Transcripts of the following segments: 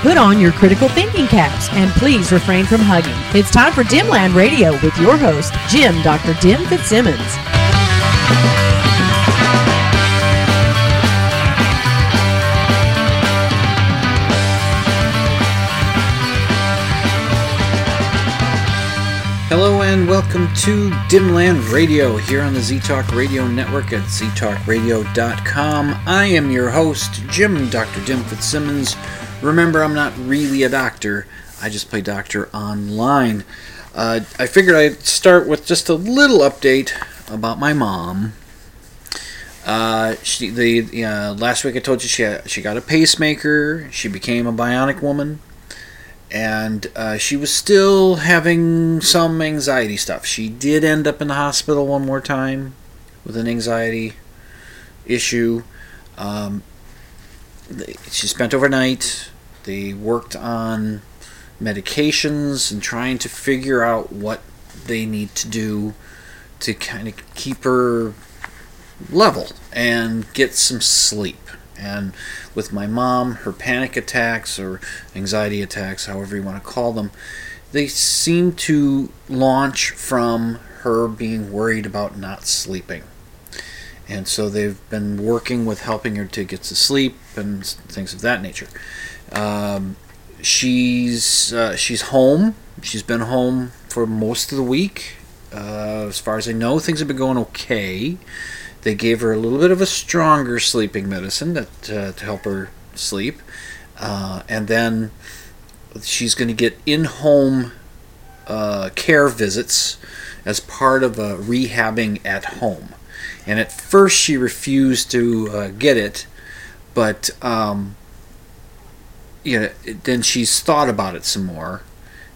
Put on your critical thinking caps and please refrain from hugging. It's time for Dimland Radio with your host, Jim Dr. Dim Fitzsimmons. Hello and welcome to Dimland Radio here on the ZTalk Radio Network at ztalkradio.com. I am your host, Jim Dr. Dim Fitzsimmons. Remember, I'm not really a doctor, I just play doctor online. Uh, I figured I'd start with just a little update about my mom. Uh, she, the uh, last week I told you she she got a pacemaker. She became a bionic woman and uh, she was still having some anxiety stuff. She did end up in the hospital one more time with an anxiety issue. Um, she spent overnight. They worked on medications and trying to figure out what they need to do to kind of keep her level and get some sleep. And with my mom, her panic attacks or anxiety attacks, however you want to call them, they seem to launch from her being worried about not sleeping. And so they've been working with helping her to get to sleep and things of that nature. Um, she's uh, she's home. She's been home for most of the week. Uh, as far as I know, things have been going okay. They gave her a little bit of a stronger sleeping medicine that uh, to help her sleep, uh, and then she's going to get in-home uh, care visits as part of a rehabbing at home. And at first, she refused to uh, get it, but um, you know, then she's thought about it some more,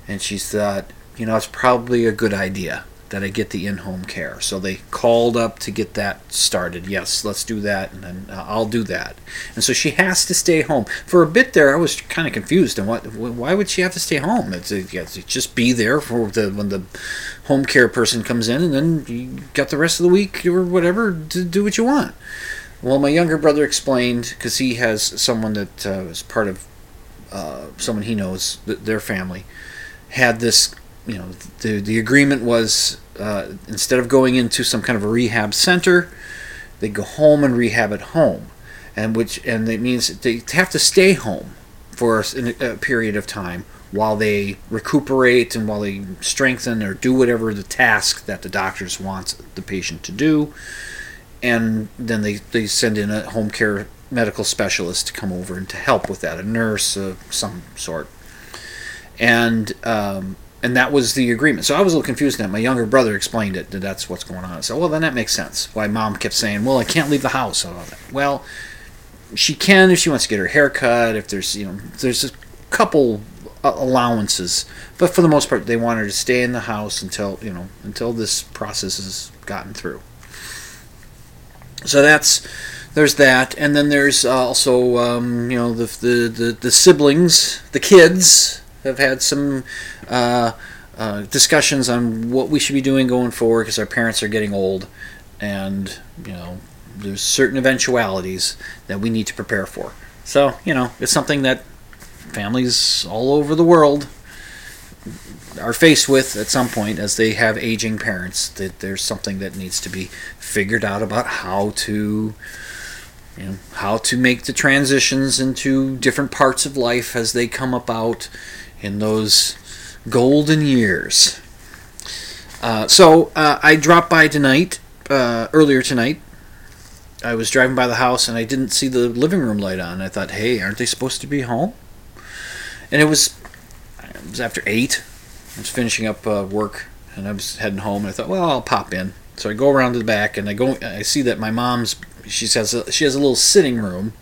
and she's thought, you know, it's probably a good idea that I get the in-home care. So they called up to get that started. Yes, let's do that, and then uh, I'll do that. And so she has to stay home for a bit. There, I was kind of confused. And what? Why would she have to stay home? It's, it's just be there for the when the home care person comes in, and then you got the rest of the week or whatever to do what you want. Well, my younger brother explained because he has someone that uh, is part of uh, someone he knows, their family, had this you know the the agreement was uh, instead of going into some kind of a rehab center, they go home and rehab at home, and which and it means they have to stay home for a, a period of time while they recuperate and while they strengthen or do whatever the task that the doctors want the patient to do, and then they they send in a home care medical specialist to come over and to help with that, a nurse of some sort, and um, and that was the agreement. So I was a little confused. That my younger brother explained it that that's what's going on. So well, then that makes sense. Why mom kept saying, "Well, I can't leave the house." Well, she can if she wants to get her hair cut. If there's you know there's a couple allowances, but for the most part, they want her to stay in the house until you know until this process is gotten through. So that's there's that, and then there's also um, you know the, the the the siblings, the kids have had some uh, uh, discussions on what we should be doing going forward because our parents are getting old, and you know there's certain eventualities that we need to prepare for. So you know it's something that families all over the world are faced with at some point as they have aging parents that there's something that needs to be figured out about how to you know how to make the transitions into different parts of life as they come about in those golden years. Uh, so uh, I dropped by tonight, uh, earlier tonight. I was driving by the house and I didn't see the living room light on. I thought, hey, aren't they supposed to be home? And it was, it was after eight. I was finishing up uh, work and I was heading home. And I thought, well, I'll pop in. So I go around to the back and I go. I see that my mom's she has a, she has a little sitting room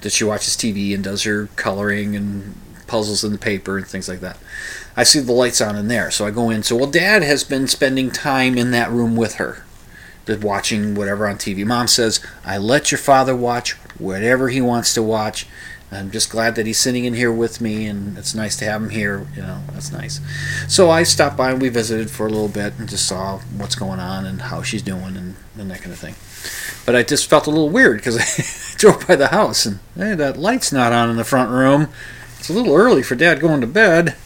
that she watches TV and does her coloring and puzzles in the paper and things like that. I see the lights on in there, so I go in. So well, Dad has been spending time in that room with her, watching whatever on TV. Mom says, "I let your father watch whatever he wants to watch." I'm just glad that he's sitting in here with me, and it's nice to have him here. You know, that's nice. So I stopped by and we visited for a little bit and just saw what's going on and how she's doing and, and that kind of thing. But I just felt a little weird because I drove by the house and hey, that light's not on in the front room. It's a little early for Dad going to bed.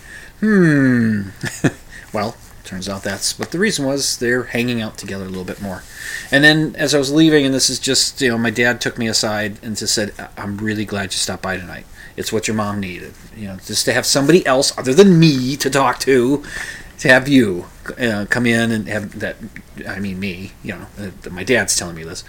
Hmm. well, turns out that's what the reason was. They're hanging out together a little bit more. And then as I was leaving, and this is just, you know, my dad took me aside and just said, I'm really glad you stopped by tonight. It's what your mom needed. You know, just to have somebody else other than me to talk to, to have you uh, come in and have that, I mean, me, you know, uh, my dad's telling me this,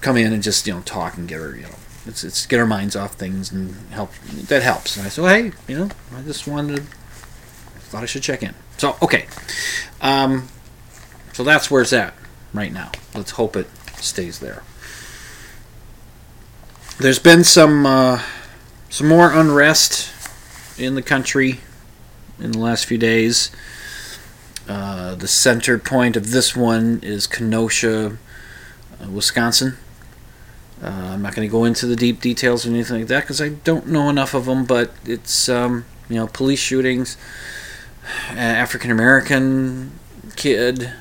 come in and just, you know, talk and get her, you know, it's, it's get our minds off things and help. That helps. And I said, well, hey, you know, I just wanted to, thought I should check in. So, okay. Um, so that's where it's at right now. Let's hope it stays there. There's been some uh, some more unrest in the country in the last few days. Uh, the center point of this one is Kenosha, uh, Wisconsin. Uh, I'm not going to go into the deep details or anything like that because I don't know enough of them. But it's um, you know police shootings, African American kid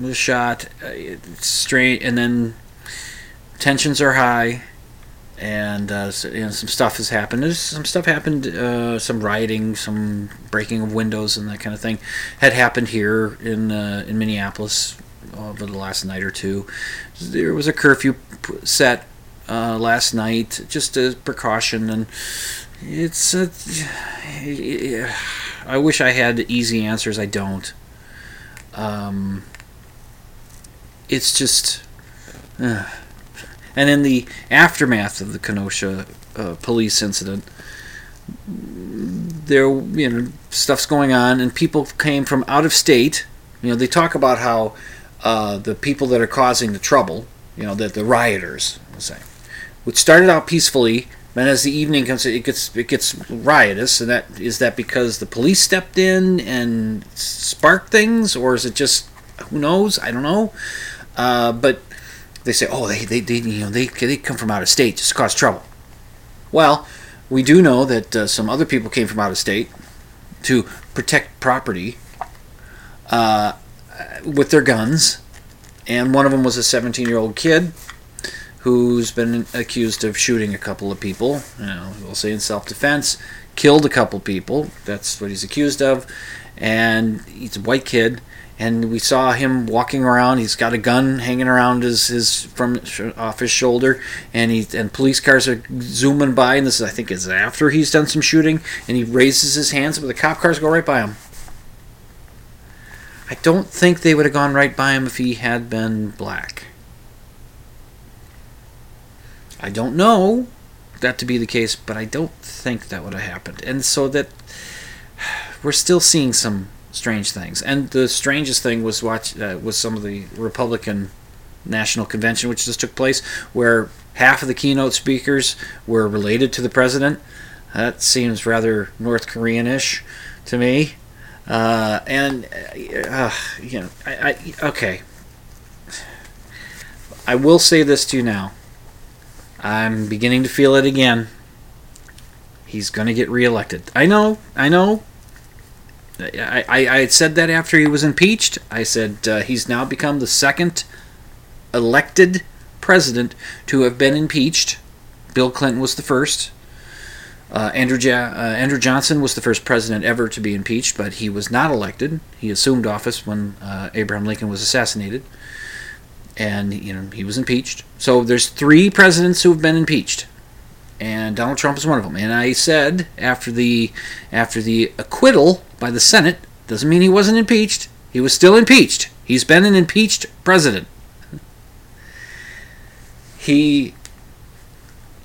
was shot. Uh, straight, and then tensions are high, and uh, so, you know, some stuff has happened. There's some stuff happened. Uh, some rioting, some breaking of windows, and that kind of thing had happened here in uh, in Minneapolis over the last night or two. There was a curfew set uh, last night, just a precaution, and it's. Uh, I wish I had easy answers. I don't. Um, it's just. And in the aftermath of the Kenosha uh, police incident, there you know stuff's going on, and people came from out of state. You know, they talk about how uh, the people that are causing the trouble, you know, that the rioters, say, which started out peacefully, and as the evening comes, it gets it gets riotous. And that is that because the police stepped in and sparked things, or is it just who knows? I don't know. Uh, but they say, oh, they, they, they you know they they come from out of state just to cause trouble. Well, we do know that uh, some other people came from out of state to protect property uh, with their guns, and one of them was a 17 year old kid who's been accused of shooting a couple of people. You know, we'll say in self defense, killed a couple people. That's what he's accused of, and he's a white kid. And we saw him walking around. He's got a gun hanging around his, his from off his shoulder, and he and police cars are zooming by. And this is, I think, is after he's done some shooting. And he raises his hands, but the cop cars go right by him. I don't think they would have gone right by him if he had been black. I don't know that to be the case, but I don't think that would have happened. And so that we're still seeing some strange things. And the strangest thing was watch uh, was some of the Republican National Convention, which just took place, where half of the keynote speakers were related to the president. That seems rather North Korean-ish to me. Uh, and uh, you know, I, I okay. I will say this to you now. I'm beginning to feel it again. He's going to get reelected. I know, I know. I, I, had said that after he was impeached. I said uh, he's now become the second elected president to have been impeached. Bill Clinton was the first. Uh, Andrew, uh, Andrew Johnson was the first president ever to be impeached, but he was not elected. He assumed office when uh, Abraham Lincoln was assassinated and you know he was impeached. So there's three presidents who have been impeached, and Donald Trump is one of them. And I said after the after the acquittal by the Senate doesn't mean he wasn't impeached. He was still impeached. He's been an impeached president. He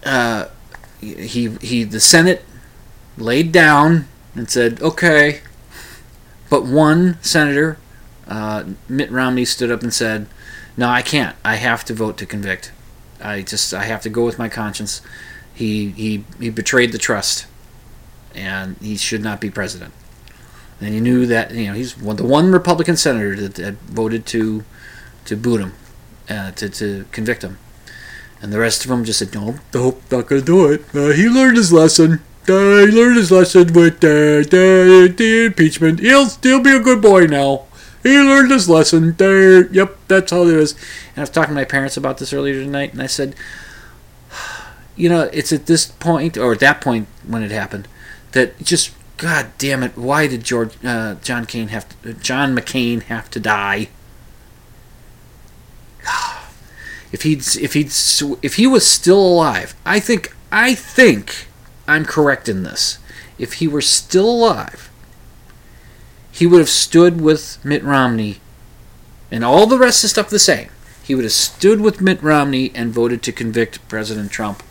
uh, he he the Senate laid down and said okay, but one senator, uh, Mitt Romney, stood up and said No, I can't. I have to vote to convict. I just I have to go with my conscience. He he he betrayed the trust, and he should not be president. And he knew that you know he's one, the one Republican senator that, that voted to to boot him, uh, to to convict him, and the rest of them just said no, nope, not gonna do it. Uh, he learned his lesson. Uh, he learned his lesson with uh, the, the impeachment. He'll still be a good boy now. He learned his lesson. There, yep, that's how it is. And I was talking to my parents about this earlier tonight, and I said, you know, it's at this point or at that point when it happened that just God damn it, why did George uh, John Kane have to, John McCain have to die? If he'd if he'd if he was still alive, I think I think I'm correct in this. If he were still alive, he would have stood with Mitt Romney and all the rest of the stuff the same. He would have stood with Mitt Romney and voted to convict President Trump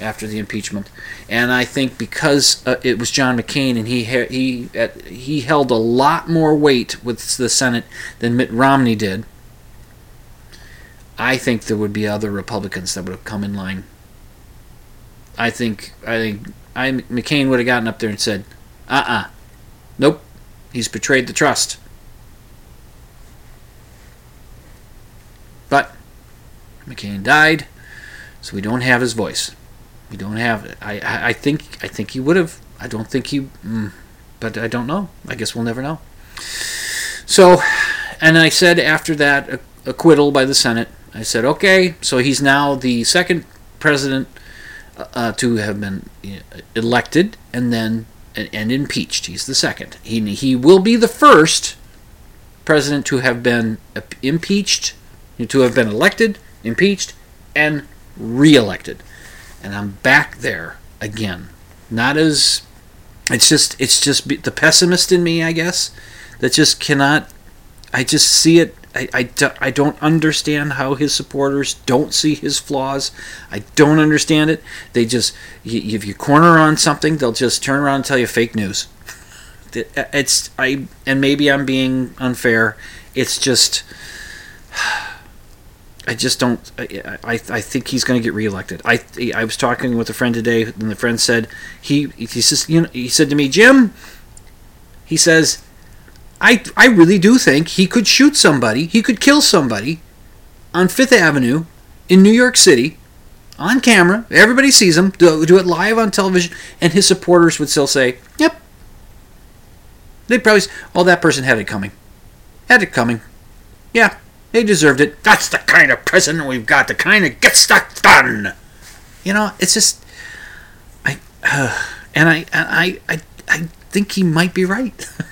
after the impeachment. And I think because uh, it was John McCain and he he he held a lot more weight with the Senate than Mitt Romney did. I think there would be other Republicans that would have come in line. I think I think I McCain would have gotten up there and said, "Uh-uh, nope, he's betrayed the trust." But McCain died, so we don't have his voice. We don't have it. I, I, think I think he would have. I don't think he, mm, but I don't know. I guess we'll never know. So, and I said after that acquittal by the Senate, I said, okay, so he's now the second president uh, to have been elected and then and, and, impeached. He's the second. He he will be the first president to have been impeached, to have been elected, impeached, and reelected. And I'm back there again. Not as it's just it's just the pessimist in me, I guess, that just cannot. I just see it I, I, I don't understand how his supporters don't see his flaws. I don't understand it. They just, if you corner on something, they'll just turn around and tell you fake news. Uh, it's, I, and maybe I'm being unfair. It's just, I just don't, I, I, I think he's going to get reelected. I, I was talking with a friend today, and the friend said, he, he says, you know, he said to me, Jim, he says, I, I really do think he could shoot somebody, he could kill somebody on Fifth Avenue in New York City on camera. Everybody sees him, do, do it live on television, and his supporters would still say, Yep. They'd probably say, Oh, that person had it coming. Had it coming. Yeah, they deserved it. That's the kind of president we've got, the kind of gets stuff done. You know, it's just. I. Uh, and I, I, I, I think he might be right.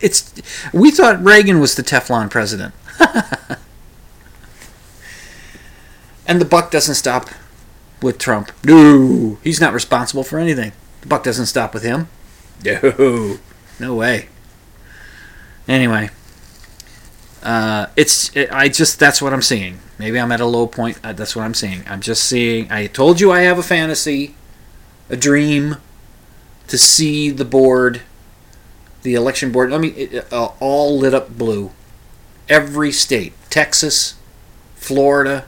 It's we thought Reagan was the Teflon president. and the buck doesn't stop with Trump. No, he's not responsible for anything. The buck doesn't stop with him. No, no way. Anyway, uh, it's it, I just that's what I'm seeing. Maybe I'm at a low point. Uh, that's what I'm seeing. I'm just seeing. I told you I have a fantasy, a dream, to see the board the election board, I mean, it, uh, all lit up blue. Every state, Texas, Florida,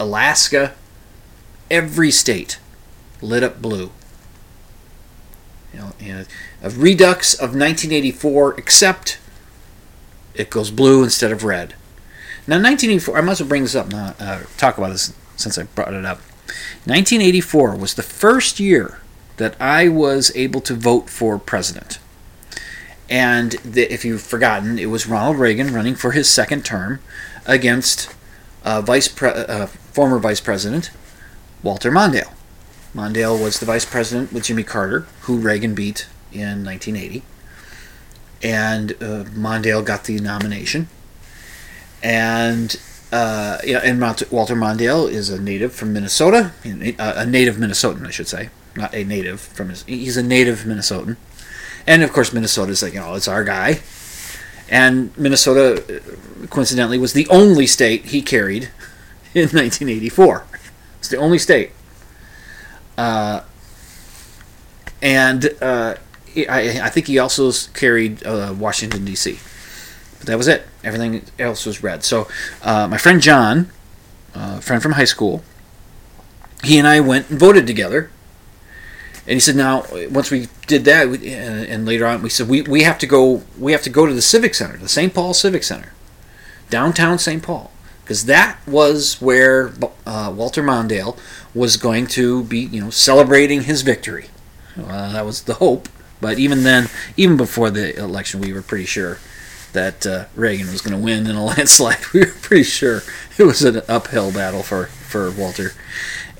Alaska, every state lit up blue. You know, a redux of 1984, except it goes blue instead of red. Now, 1984, I must well bring this up uh, talk about this since I brought it up. 1984 was the first year that I was able to vote for president. And the, if you've forgotten, it was Ronald Reagan running for his second term against uh, vice pre- uh, former Vice President Walter Mondale. Mondale was the vice president with Jimmy Carter, who Reagan beat in 1980. And uh, Mondale got the nomination. And uh, yeah, and Walter Mondale is a native from Minnesota, uh, a native Minnesotan, I should say, not a native from his. He's a native Minnesotan, and of course, Minnesota's like, you know, it's our guy. And Minnesota, coincidentally, was the only state he carried in 1984. It's the only state. Uh, and uh, I, think he also carried uh, Washington, D.C. But that was it. Everything else was red. So uh, my friend John, uh, friend from high school, he and I went and voted together. And he said, now once we did that, we, and, and later on, we said we, we have to go. We have to go to the Civic Center, the St. Paul Civic Center, downtown St. Paul, because that was where uh, Walter Mondale was going to be, you know, celebrating his victory. Uh, that was the hope. But even then, even before the election, we were pretty sure that uh, Reagan was going to win in a landslide. We were pretty sure it was an uphill battle for, for Walter.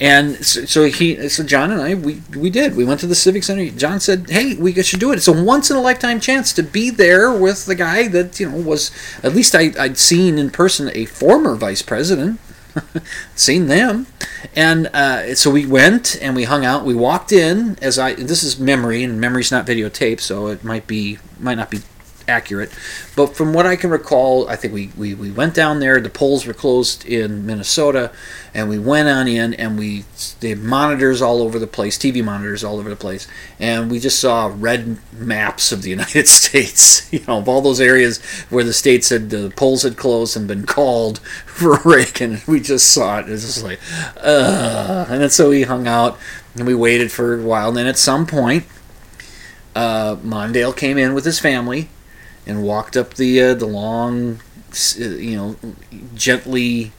And so, so, he, so John and I, we, we did. We went to the Civic Center. John said, "Hey, we should do it. It's a once in a lifetime chance to be there with the guy that you know was at least I, I'd seen in person a former vice president." seen them. And uh, so we went and we hung out. We walked in as i this is memory and memory's not videotape so it might be might not be accurate. But from what I can recall, I think we, we, we went down there. The polls were closed in Minnesota, and we went on in, and we they had monitors all over the place, TV monitors all over the place, and we just saw red maps of the United States. You know, of all those areas where the states had the polls had closed and been called for Reagan. We just saw it. It was just like, uh, and then so we hung out and we waited for a while. And then at some point, uh, Mondale came in with his family and walked up the uh, the long, uh, you know, gently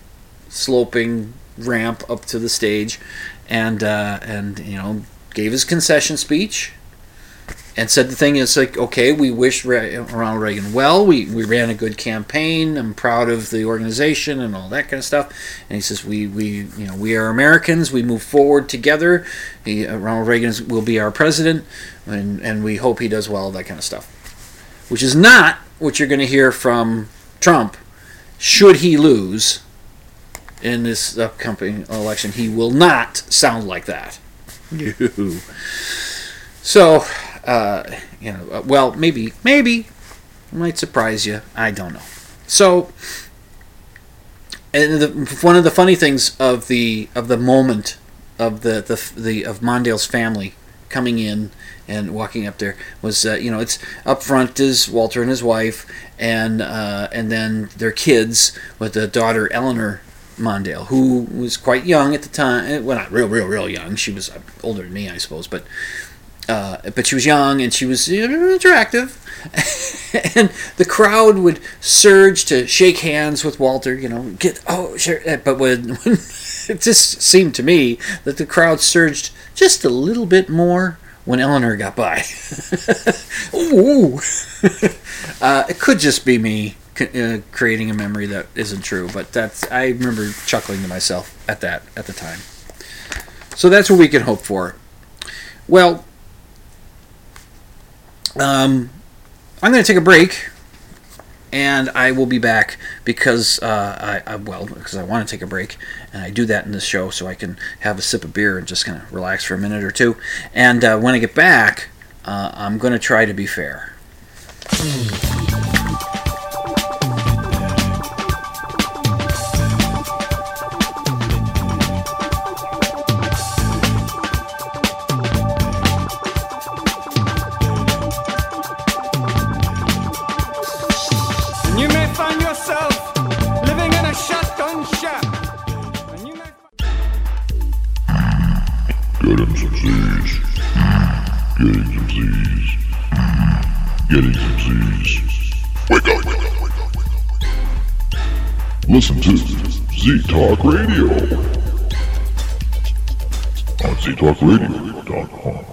sloping ramp up to the stage, and uh, and you know gave his concession speech, and said the thing is like okay we wish Ronald Reagan well. We, we ran a good campaign. I'm proud of the organization and all that kind of stuff. And he says we we you know we are Americans. We move forward together. He, uh, Ronald Reagan will be our president and and we hope he does well that kind of stuff which is not what you're going to hear from Trump should he lose in this upcoming election. He will not sound like that. so, uh, you know, uh, well, maybe, maybe might surprise you. I don't know. So, and the, one of the funny things of the of the moment of the the, the of Mondale's family coming in and walking up there was uh, you know it's up front is Walter and his wife and uh, and then their kids with the daughter Eleanor Mondale who was quite young at the time eh, well not real real real young. She was uh, older than me I suppose but uh, but she was young and she was attractive and the crowd would surge to shake hands with Walter you know get oh sure but when, when it just seemed to me that the crowd surged just a little bit more when Eleanor got by. Ooh. uh, it could just be me uh, creating a memory that isn't true, but that's I remember chuckling to myself at that at the time. So that's what we can hope for. Well, um, I'm going to take a break and I will be back because uh, I, I, well because I want to take a break, and I do that in this show so I can have a sip of beer and just kind of relax for a minute or two. And uh, when I get back, uh, I'm going to try to be fair. Getting some Z's. Wake up! Listen to Z Talk Radio on ztalkradio.com.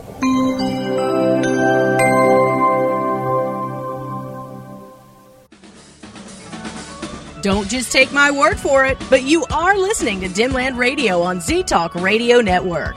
Don't just take my word for it, but you are listening to Dimland Radio on Z Talk Radio Network.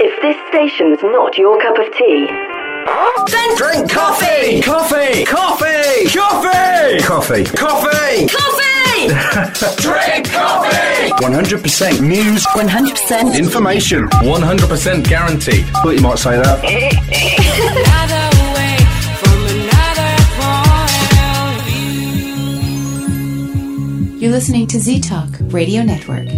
If this station is not your cup of tea, Then drink coffee! Coffee! Coffee! Coffee! Coffee! Coffee! Coffee! drink coffee! 100% news, 100% information, 100% guaranteed. Thought you might say that. You're listening to Z Talk Radio Network.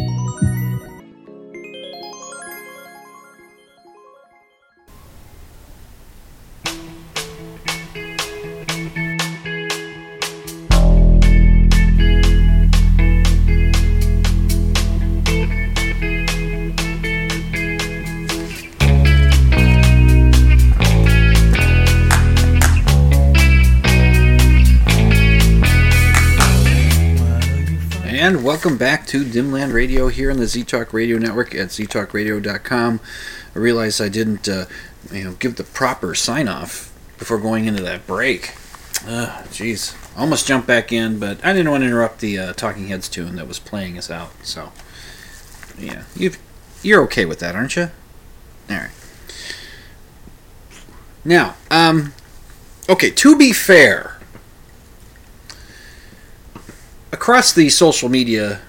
And welcome back to Dimland Radio here on the Z Talk Radio Network at ztalkradio.com. I realized I didn't, uh, you know, give the proper sign off before going into that break. Jeez, almost jumped back in, but I didn't want to interrupt the uh, Talking Heads tune that was playing us out. So, yeah, you you're okay with that, aren't you? All right. Now, um, okay. To be fair across the social media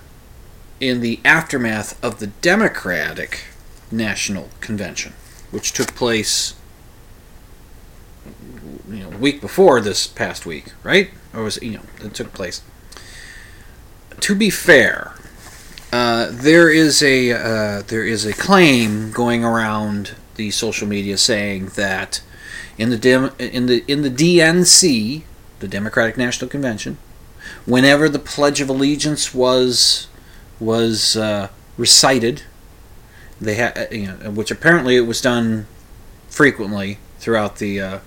in the aftermath of the Democratic National Convention, which took place you know, week before this past week, right? Or was you know it took place. To be fair, uh, there is a uh, there is a claim going around the social media saying that in the Dem- in the in the DNC, the Democratic National Convention, whenever the Pledge of Allegiance was was uh, recited, they had you know, which apparently it was done frequently throughout the uh,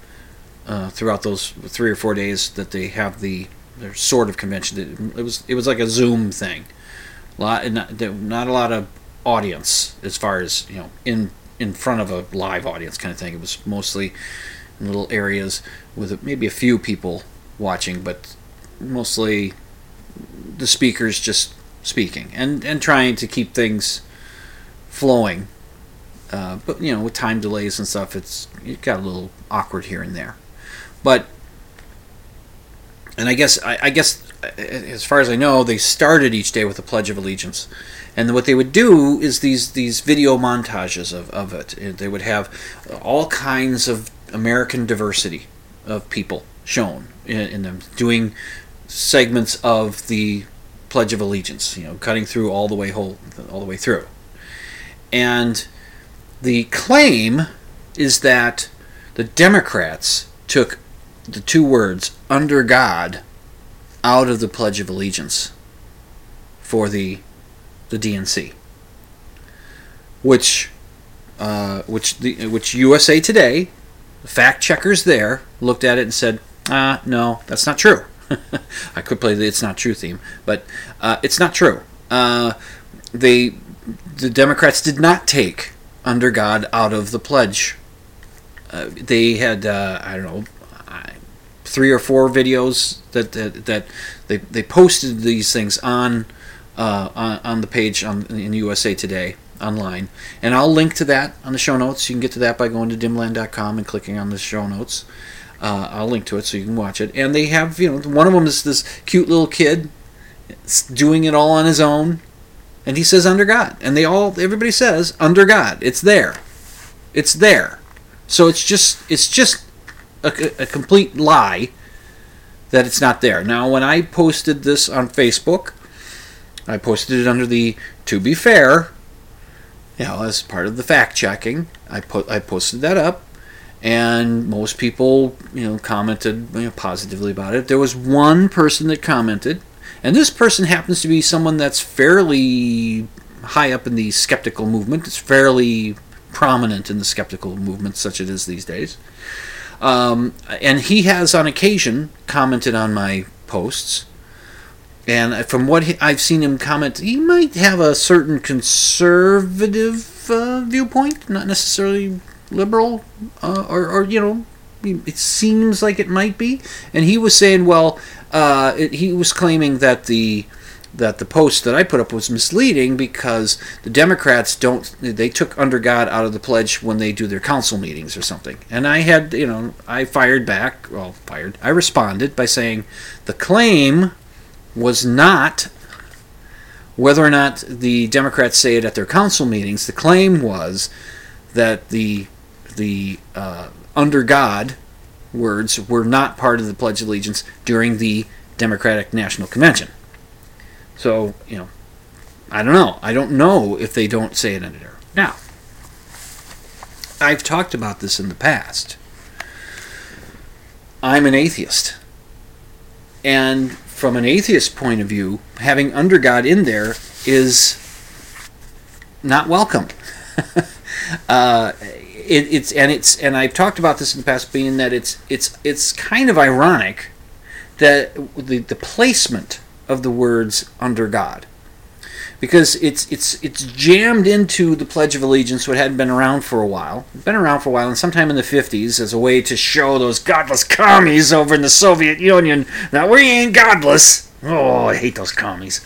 uh, throughout those three or four days that they have the their sort of convention. It was it was like a Zoom thing, a lot not, not a lot of audience as far as you know in in front of a live audience kind of thing. It was mostly in little areas with maybe a few people watching, but mostly the speakers just speaking and, and trying to keep things flowing. Uh, but you know, with time delays and stuff, it's it got a little awkward here and there. But and I guess I, I guess as far as I know, they started each day with a Pledge of Allegiance, and what they would do is these these video montages of, of it. They would have all kinds of American diversity of people shown in, in them doing segments of the Pledge of Allegiance, you know, cutting through all the way whole, all the way through. And the claim is that the Democrats took the two words "under God" out of the Pledge of Allegiance for the the DNC, which uh, which the which USA Today, fact checkers there looked at it and said, "Ah, no, that's not true." I could play the "It's Not True" theme, but uh, it's not true. Uh, they, the Democrats, did not take "Under God" out of the pledge. Uh, they had uh, I don't know three or four videos that that, that they, they posted these things on, uh, on on the page on in USA Today online, and I'll link to that on the show notes. You can get to that by going to dimland.com and clicking on the show notes. Uh, I'll link to it so you can watch it. And they have, you know, one of them is this cute little kid doing it all on his own, and he says under God, and they all, everybody says under God. It's there, it's there. So it's just, it's just a, a complete lie that it's not there. Now, when I posted this on Facebook, I posted it under the "To be fair," you know, as part of the fact checking. I put, I posted that up and most people, you know, commented you know, positively about it. There was one person that commented, and this person happens to be someone that's fairly high up in the skeptical movement. It's fairly prominent in the skeptical movement, such it is these days. Um, and he has, on occasion, commented on my posts. And from what I've seen him comment, he might have a certain conservative uh, viewpoint, not necessarily liberal, uh, or, or, you know, it seems like it might be. And he was saying, well, uh, it, he was claiming that the that the post that I put up was misleading because the Democrats don't they took under God out of the pledge when they do their council meetings or something. And I had, you know, I fired back, well, fired. I responded by saying the claim was not whether or not the Democrats say it at their council meetings. The claim was that the the uh, under God words were not part of the Pledge of Allegiance during the Democratic National Convention. So, you know, I don't know. I don't know if they don't say it in there. Now, I've talked about this in the past. I'm an atheist. And from an atheist point of view, having under God in there is not welcome. uh, it, it's and it's and I've talked about this in the past, being that it's it's it's kind of ironic that the the placement of the words under God. Because it's it's it's jammed into the Pledge of Allegiance, so it hadn't been around for a while. It's been around for a while, and sometime in the '50s, as a way to show those godless commies over in the Soviet Union that we ain't godless. Oh, I hate those commies.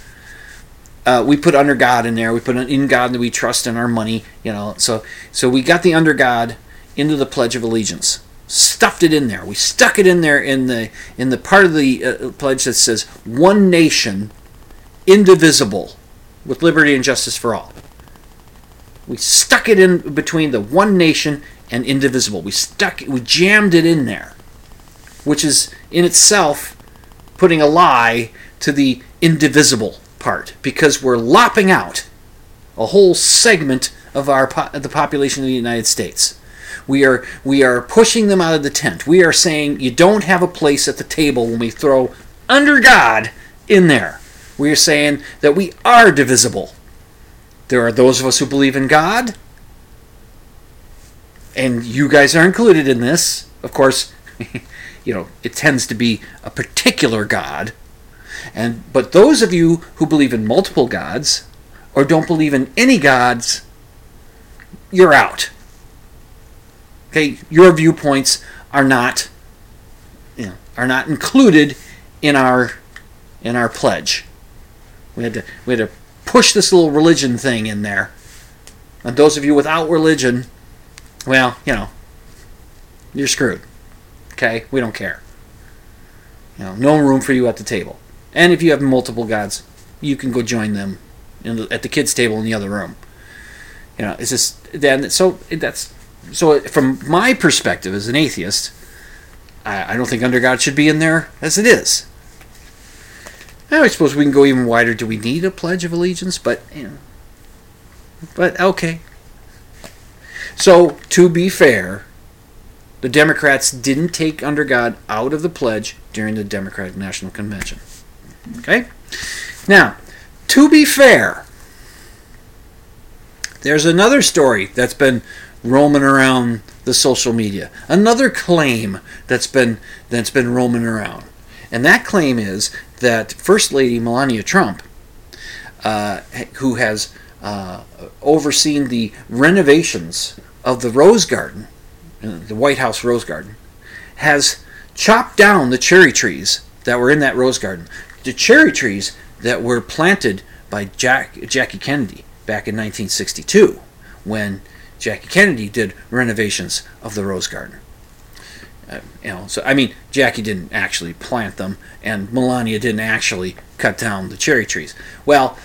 Uh, we put under God in there. We put in God that we trust in our money. You know, so so we got the under God into the Pledge of Allegiance stuffed it in there. We stuck it in there in the in the part of the uh, pledge that says one nation, indivisible, with liberty and justice for all. We stuck it in between the one nation and indivisible. We stuck we jammed it in there, which is in itself putting a lie to the indivisible part because we're lopping out a whole segment of our po- the population of the United States. We are we are pushing them out of the tent. We are saying you don't have a place at the table when we throw under God in there. We are saying that we are divisible. There are those of us who believe in God, and you guys are included in this. Of course, you know, it tends to be a particular God. And but those of you who believe in multiple gods or don't believe in any gods, you're out. Okay, your viewpoints are not you know, are not included in our in our pledge. We had to we had to push this little religion thing in there. And those of you without religion, well, you know, you're screwed. Okay? We don't care. You know, no room for you at the table. And if you have multiple gods, you can go join them the, at the kids' table in the other room. You know, it's just then. So that's so from my perspective as an atheist, I, I don't think under God should be in there as it is. Now, I suppose we can go even wider. Do we need a Pledge of Allegiance? But, you know, but okay. So to be fair, the Democrats didn't take under God out of the pledge during the Democratic National Convention. Okay? Now, to be fair, there's another story that's been roaming around the social media. Another claim that's been that's been roaming around, and that claim is that First Lady Melania Trump, uh, who has uh, overseen the renovations of the Rose Garden, uh, the White House Rose Garden, has chopped down the cherry trees that were in that Rose Garden. The cherry trees that were planted by Jack, Jackie Kennedy back in 1962 when Jackie Kennedy did renovations of the Rose Garden. Uh, you know, so I mean, Jackie didn't actually plant them, and Melania didn't actually cut down the cherry trees. Well,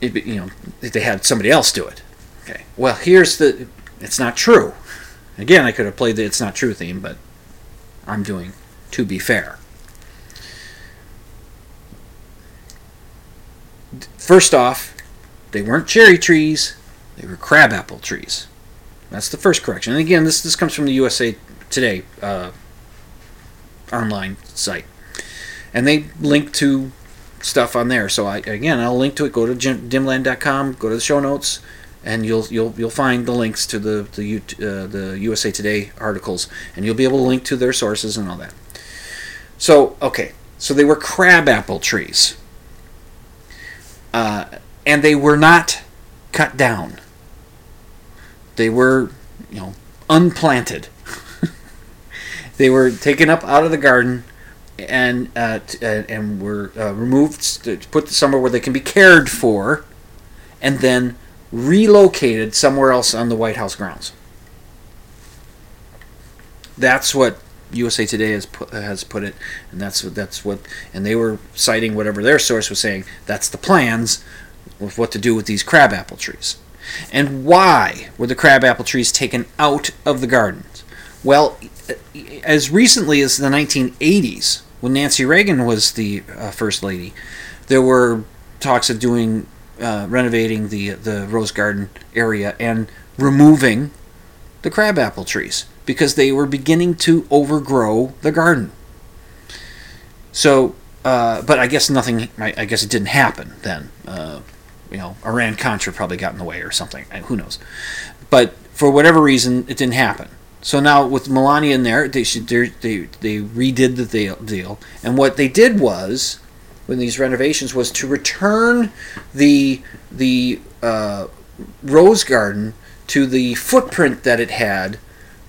it, you know, they had somebody else do it. Okay. Well, here's the. It's not true. Again, I could have played the "It's not true" theme, but I'm doing to be fair. First off, they weren't cherry trees. They were crabapple trees. That's the first correction. And again, this this comes from the USA Today uh, online site, and they link to stuff on there. So I again, I'll link to it. Go to dimland.com. Go to the show notes, and you'll you'll you'll find the links to the the uh, the USA Today articles, and you'll be able to link to their sources and all that. So okay, so they were crabapple trees, uh, and they were not cut down. They were, you know, unplanted. they were taken up out of the garden and uh, t- uh, and were uh, removed, st- put somewhere where they can be cared for, and then relocated somewhere else on the White House grounds. That's what USA Today has put, has put it, and that's what that's what, and they were citing whatever their source was saying. That's the plans with what to do with these crabapple trees, and why were the crabapple trees taken out of the gardens? Well, as recently as the 1980s, when Nancy Reagan was the uh, first lady, there were talks of doing uh, renovating the the rose garden area and removing the crabapple trees because they were beginning to overgrow the garden. So, uh, but I guess nothing. I, I guess it didn't happen then. Uh, you know, Iran Contra probably got in the way or something. Who knows? But for whatever reason, it didn't happen. So now with Melania in there, they should, they they redid the deal, deal, and what they did was, when these renovations was to return the the uh, rose garden to the footprint that it had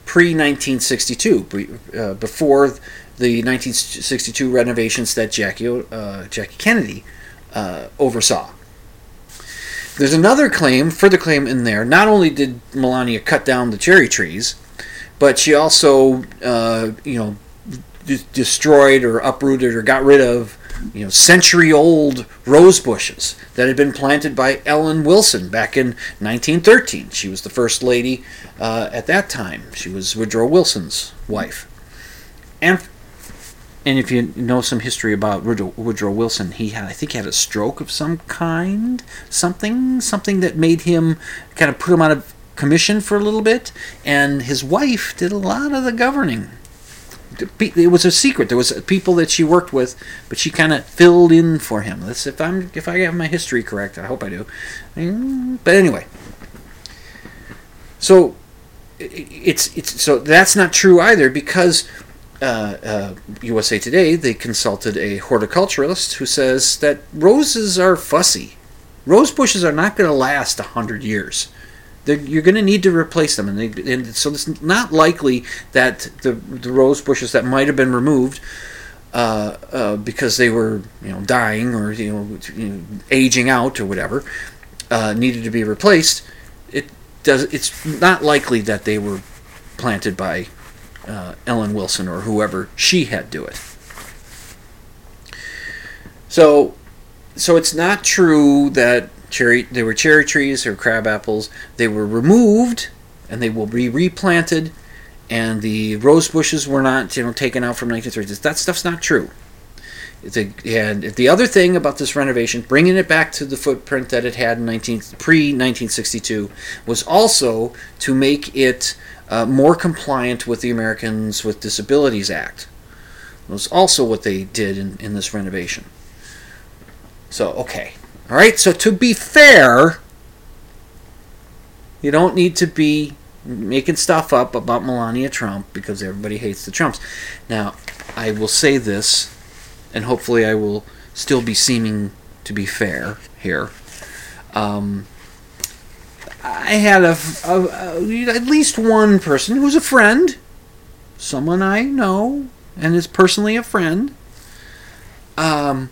pre 1962, uh, before the 1962 renovations that Jackie uh, Jackie Kennedy uh, oversaw. There's another claim, further claim in there. Not only did Melania cut down the cherry trees, but she also, uh, you know, d- destroyed or uprooted or got rid of, you know, century-old rose bushes that had been planted by Ellen Wilson back in 1913. She was the first lady uh, at that time. She was Woodrow Wilson's wife, and and if you know some history about Woodrow, Woodrow Wilson, he had, I think, he had a stroke of some kind, something, something that made him kind of put him out of commission for a little bit, and his wife did a lot of the governing. It was a secret. There was people that she worked with, but she kind of filled in for him. That's if I'm if I have my history correct. I hope I do. Mm, But anyway, so it's it's so that's not true either because uh, uh, USA Today they consulted a horticulturalist who says that roses are fussy. Rose bushes are not going to last a hundred years. You're going to need to replace them, and, they, and so it's not likely that the the rose bushes that might have been removed uh, uh, because they were you know dying or you know, you know aging out or whatever uh, needed to be replaced. It does. It's not likely that they were planted by uh, Ellen Wilson or whoever she had do it. So, so it's not true that cherry were cherry trees or crab apples. They were removed and they will be replanted. And the rose bushes were not, you know, taken out from 1930s. That stuff's not true. And the other thing about this renovation, bringing it back to the footprint that it had in 19, pre 1962, was also to make it uh, more compliant with the Americans with Disabilities Act. Was also what they did in, in this renovation. So, okay. All right, so to be fair, you don't need to be making stuff up about Melania Trump because everybody hates the Trumps. Now, I will say this, and hopefully I will still be seeming to be fair here. Um, I had a, a, a- at least one person who's a friend, someone I know and is personally a friend, um,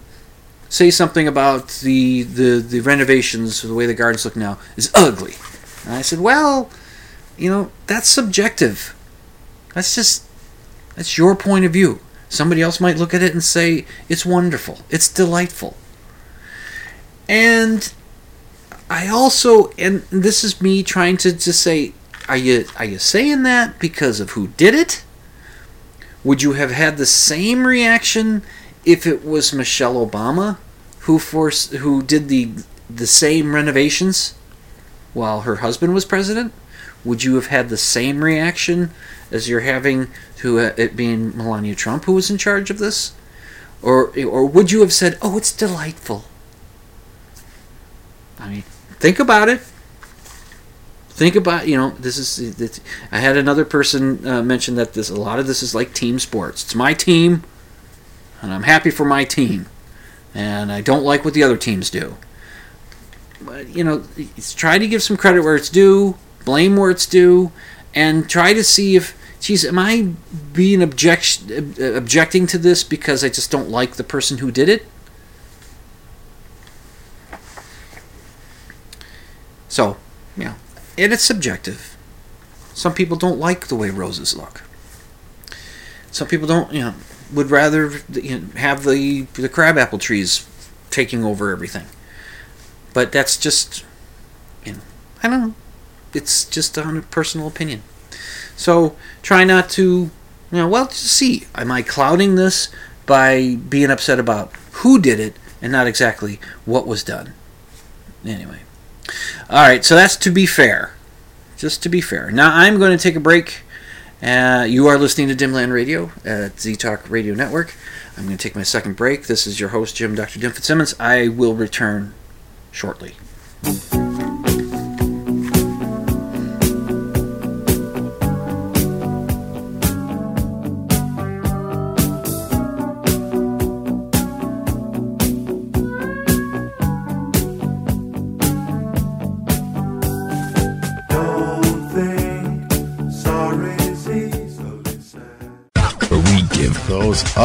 say something about the, the, the renovations, the way the gardens look now, is ugly. And I said, well, you know, that's subjective. That's just, that's your point of view. Somebody else might look at it and say, it's wonderful, it's delightful. And I also, and this is me trying to just say, are you are you saying that because of who did it? Would you have had the same reaction if it was Michelle Obama who forced who did the the same renovations while her husband was president? Would you have had the same reaction as you're having to uh, it being Melania Trump who was in charge of this? Or or would you have said, "Oh, it's delightful"? I mean, think about it. Think about you know this is. I had another person uh, mention that this a lot of this is like team sports. It's my team, and I'm happy for my team, and I don't like what the other teams do. But you know, try to give some credit where it's due, blame where it's due, and try to see if geez, am I being object, objecting to this because I just don't like the person who did it? So, yeah, and it's subjective. Some people don't like the way roses look. Some people don't, you know, would rather you know, have the the crabapple trees taking over everything. But that's just, you know, I don't know. It's just a personal opinion. So try not to, you know, well, just see. Am I clouding this by being upset about who did it and not exactly what was done? Anyway. All right, so that's to be fair. Just to be fair. Now I'm going to take a break. Uh, you are listening to Dimland Radio at Z Talk Radio Network. I'm going to take my second break. This is your host, Jim Dr. Dim Fitzsimmons. I will return shortly.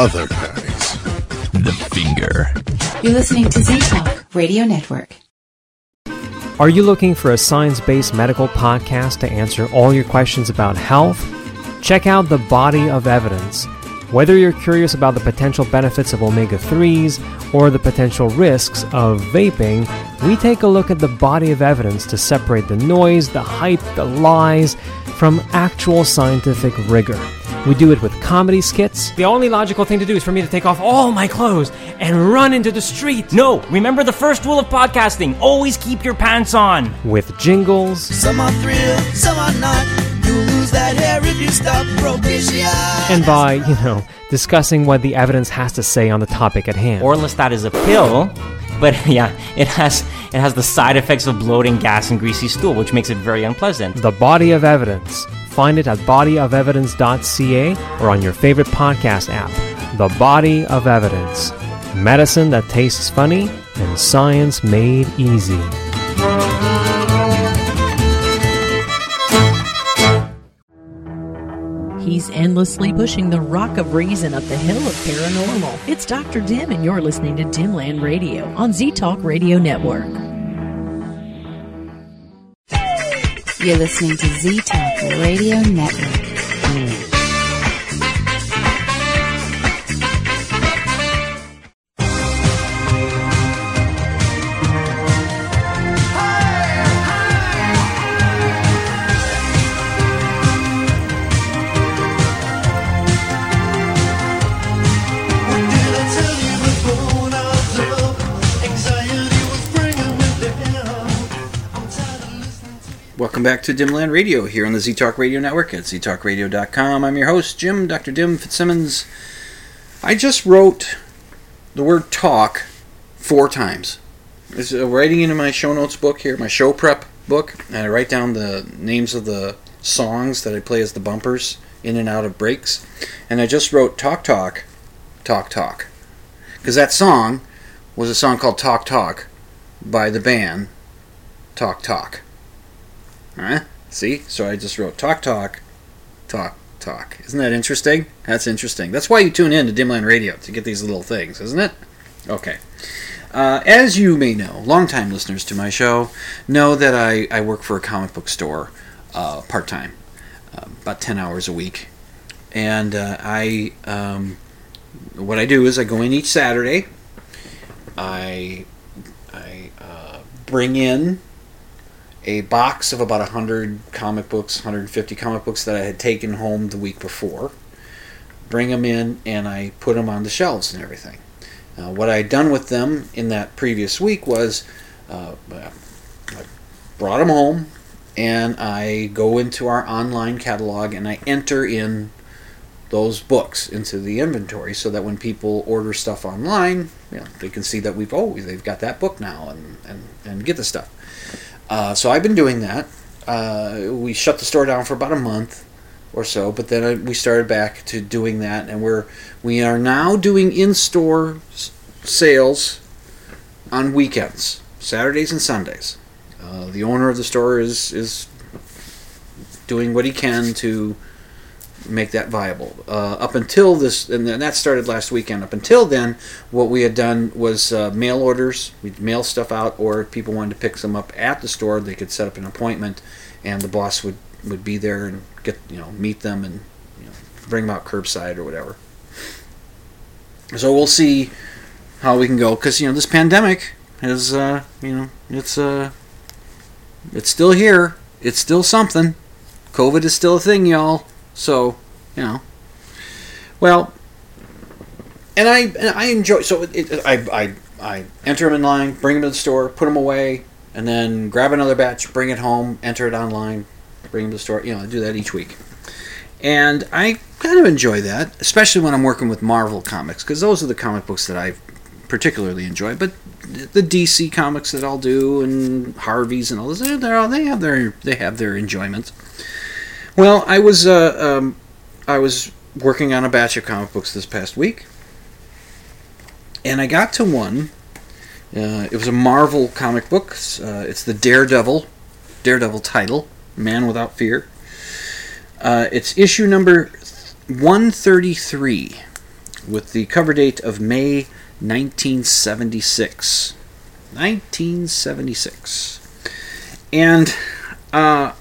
Other guys the finger. You're listening to Z Talk Radio Network. Are you looking for a science based medical podcast to answer all your questions about health? Check out The Body of Evidence. Whether you're curious about the potential benefits of omega 3s or the potential risks of vaping, we take a look at the body of evidence to separate the noise, the hype, the lies from actual scientific rigor. We do it with comedy skits, The only logical thing to do is for me to take off all my clothes and run into the street. No, remember the first rule of podcasting always keep your pants on. with jingles, Some are thrilled, some are not. You lose that hair if you stop propitiation. and by, you know, discussing what the evidence has to say on the topic at hand. Orlistat is a pill, but yeah, it has it has the side effects of bloating, gas, and greasy stool, which makes it very unpleasant. The Body of Evidence. Find it at bodyofevidence.ca or on your favorite podcast app. The Body of Evidence. Medicine that tastes funny and science made easy. He's endlessly pushing the rock of reason up the hill of paranormal. It's Dr. Dim, and you're listening to Dimland Radio on Z Talk Radio Network. You're listening to Z Talk Radio Network. Welcome back to Dimland Radio here on the ZTalk Radio Network at ztalkradio.com. I'm your host, Jim, Dr. Dim Fitzsimmons. I just wrote the word talk four times. It's writing into my show notes book here, my show prep book, and I write down the names of the songs that I play as the bumpers in and out of breaks. And I just wrote talk, talk, talk, talk. Because that song was a song called Talk, Talk by the band Talk, Talk. Huh? See? So I just wrote talk, talk, talk, talk. Isn't that interesting? That's interesting. That's why you tune in to Dimland Radio to get these little things, isn't it? Okay. Uh, as you may know, longtime listeners to my show know that I, I work for a comic book store uh, part time, uh, about 10 hours a week. And uh, I, um, what I do is I go in each Saturday. I, I uh, bring in a box of about 100 comic books, 150 comic books that I had taken home the week before. Bring them in and I put them on the shelves and everything. Uh, what I had done with them in that previous week was uh, I brought them home and I go into our online catalog and I enter in those books into the inventory so that when people order stuff online, you know, they can see that we've oh they've got that book now and, and, and get the stuff. Uh, so I've been doing that. Uh, we shut the store down for about a month or so, but then we started back to doing that, and we're we are now doing in-store sales on weekends, Saturdays and Sundays. Uh, the owner of the store is is doing what he can to make that viable. Uh, up until this, and then that started last weekend. Up until then, what we had done was uh, mail orders. We'd mail stuff out, or if people wanted to pick them up at the store, they could set up an appointment, and the boss would, would be there and get you know meet them and you know, bring them out curbside or whatever. So we'll see how we can go because you know this pandemic is uh, you know it's uh, it's still here. It's still something. COVID is still a thing, y'all. So, you know. Well, and I and I enjoy. So it, it, I I I enter them in line, bring them to the store, put them away, and then grab another batch, bring it home, enter it online, bring them to the store. You know, I do that each week, and I kind of enjoy that, especially when I'm working with Marvel comics, because those are the comic books that I particularly enjoy. But the DC comics that I'll do and Harvey's and all those, they're all, they have their they have their enjoyments. Well, I was uh, um, I was working on a batch of comic books this past week, and I got to one. Uh, it was a Marvel comic book. Uh, it's the Daredevil, Daredevil title, Man Without Fear. Uh, it's issue number 133, with the cover date of May 1976. 1976. And uh,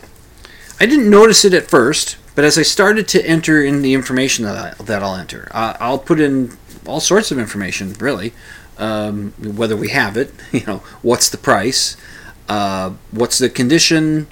I didn't notice it at first, but as I started to enter in the information that, I, that I'll enter, uh, I'll put in all sorts of information, really. Um, whether we have it, you know, what's the price, uh, what's the condition,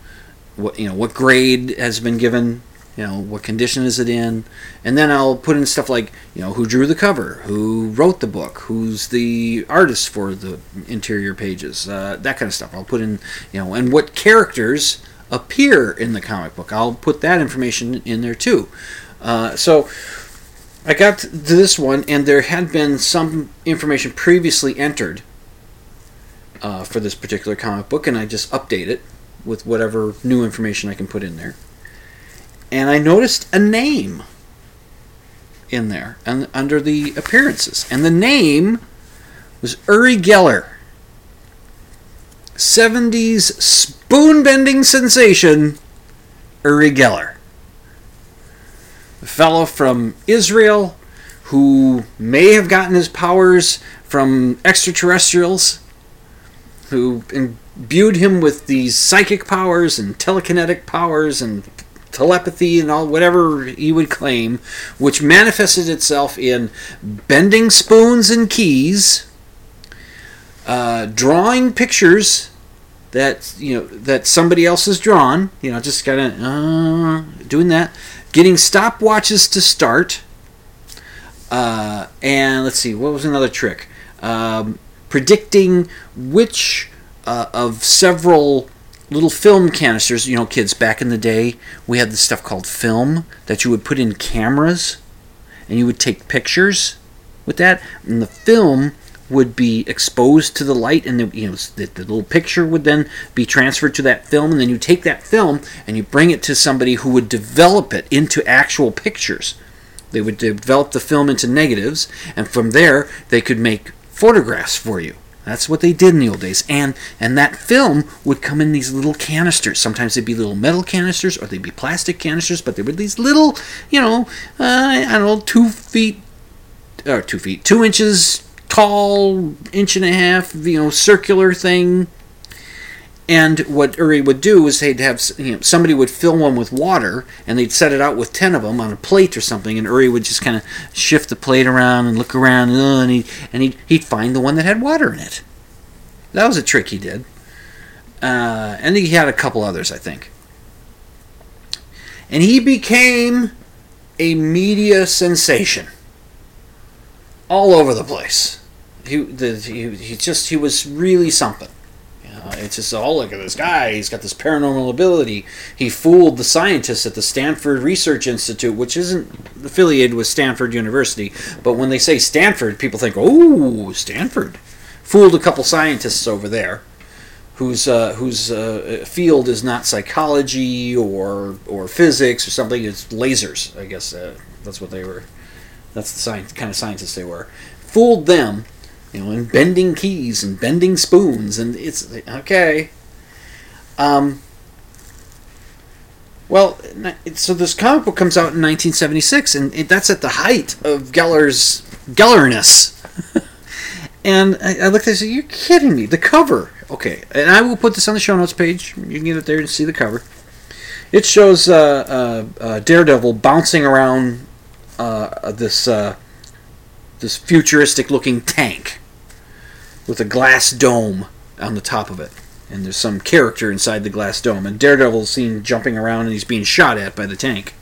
what you know, what grade has been given, you know, what condition is it in, and then I'll put in stuff like, you know, who drew the cover, who wrote the book, who's the artist for the interior pages, uh, that kind of stuff. I'll put in, you know, and what characters appear in the comic book. I'll put that information in there too. Uh, so I got to this one, and there had been some information previously entered uh, for this particular comic book, and I just update it with whatever new information I can put in there. And I noticed a name in there and under the appearances, and the name was Uri Geller. 70s spoon bending sensation Uri Geller. A fellow from Israel who may have gotten his powers from extraterrestrials, who imbued him with these psychic powers and telekinetic powers and telepathy and all whatever he would claim, which manifested itself in bending spoons and keys, uh, drawing pictures that you know that somebody else has drawn. You know, just kind of uh, doing that, getting stopwatches to start, uh, and let's see, what was another trick? Um, predicting which uh, of several little film canisters. You know, kids, back in the day, we had this stuff called film that you would put in cameras, and you would take pictures with that, and the film would be exposed to the light and the, you know the, the, little picture would then be transferred to that film. And then you take that film and you bring it to somebody who would develop it into actual pictures. They would develop the film into negatives. And from there they could make photographs for you. That's what they did in the old days. And and that film would come in these little canisters. Sometimes they'd be little metal canisters or they'd be plastic canisters but they were these little you know uh, i don't know two feet or two feet two inches tall, inch and a half, you know, circular thing. And what Uri would do is they'd have you know, somebody would fill one with water, and they'd set it out with ten of them on a plate or something, and Uri would just kind of shift the plate around and look around, and he and he'd, he'd find the one that had water in it. That was a trick he did, uh, and he had a couple others, I think. And he became a media sensation all over the place. He, the, he, he just he was really something. Know, it's just oh look at this guy. He's got this paranormal ability. He fooled the scientists at the Stanford Research Institute, which isn't affiliated with Stanford University. But when they say Stanford, people think oh Stanford. Fooled a couple scientists over there, whose uh, whose uh, field is not psychology or or physics or something. It's lasers. I guess uh, that's what they were that's the science, kind of scientists they were. Fooled them, you know, in bending keys and bending spoons, and it's okay. Um, Well, so this comic book comes out in 1976, and it, that's at the height of Geller's Gellerness. and I, I looked at it and said, You're kidding me. The cover. Okay, and I will put this on the show notes page. You can get it there and see the cover. It shows uh, uh, uh, Daredevil bouncing around uh, this uh, this futuristic looking tank with a glass dome on the top of it. And there's some character inside the glass dome. And Daredevil's seen jumping around and he's being shot at by the tank.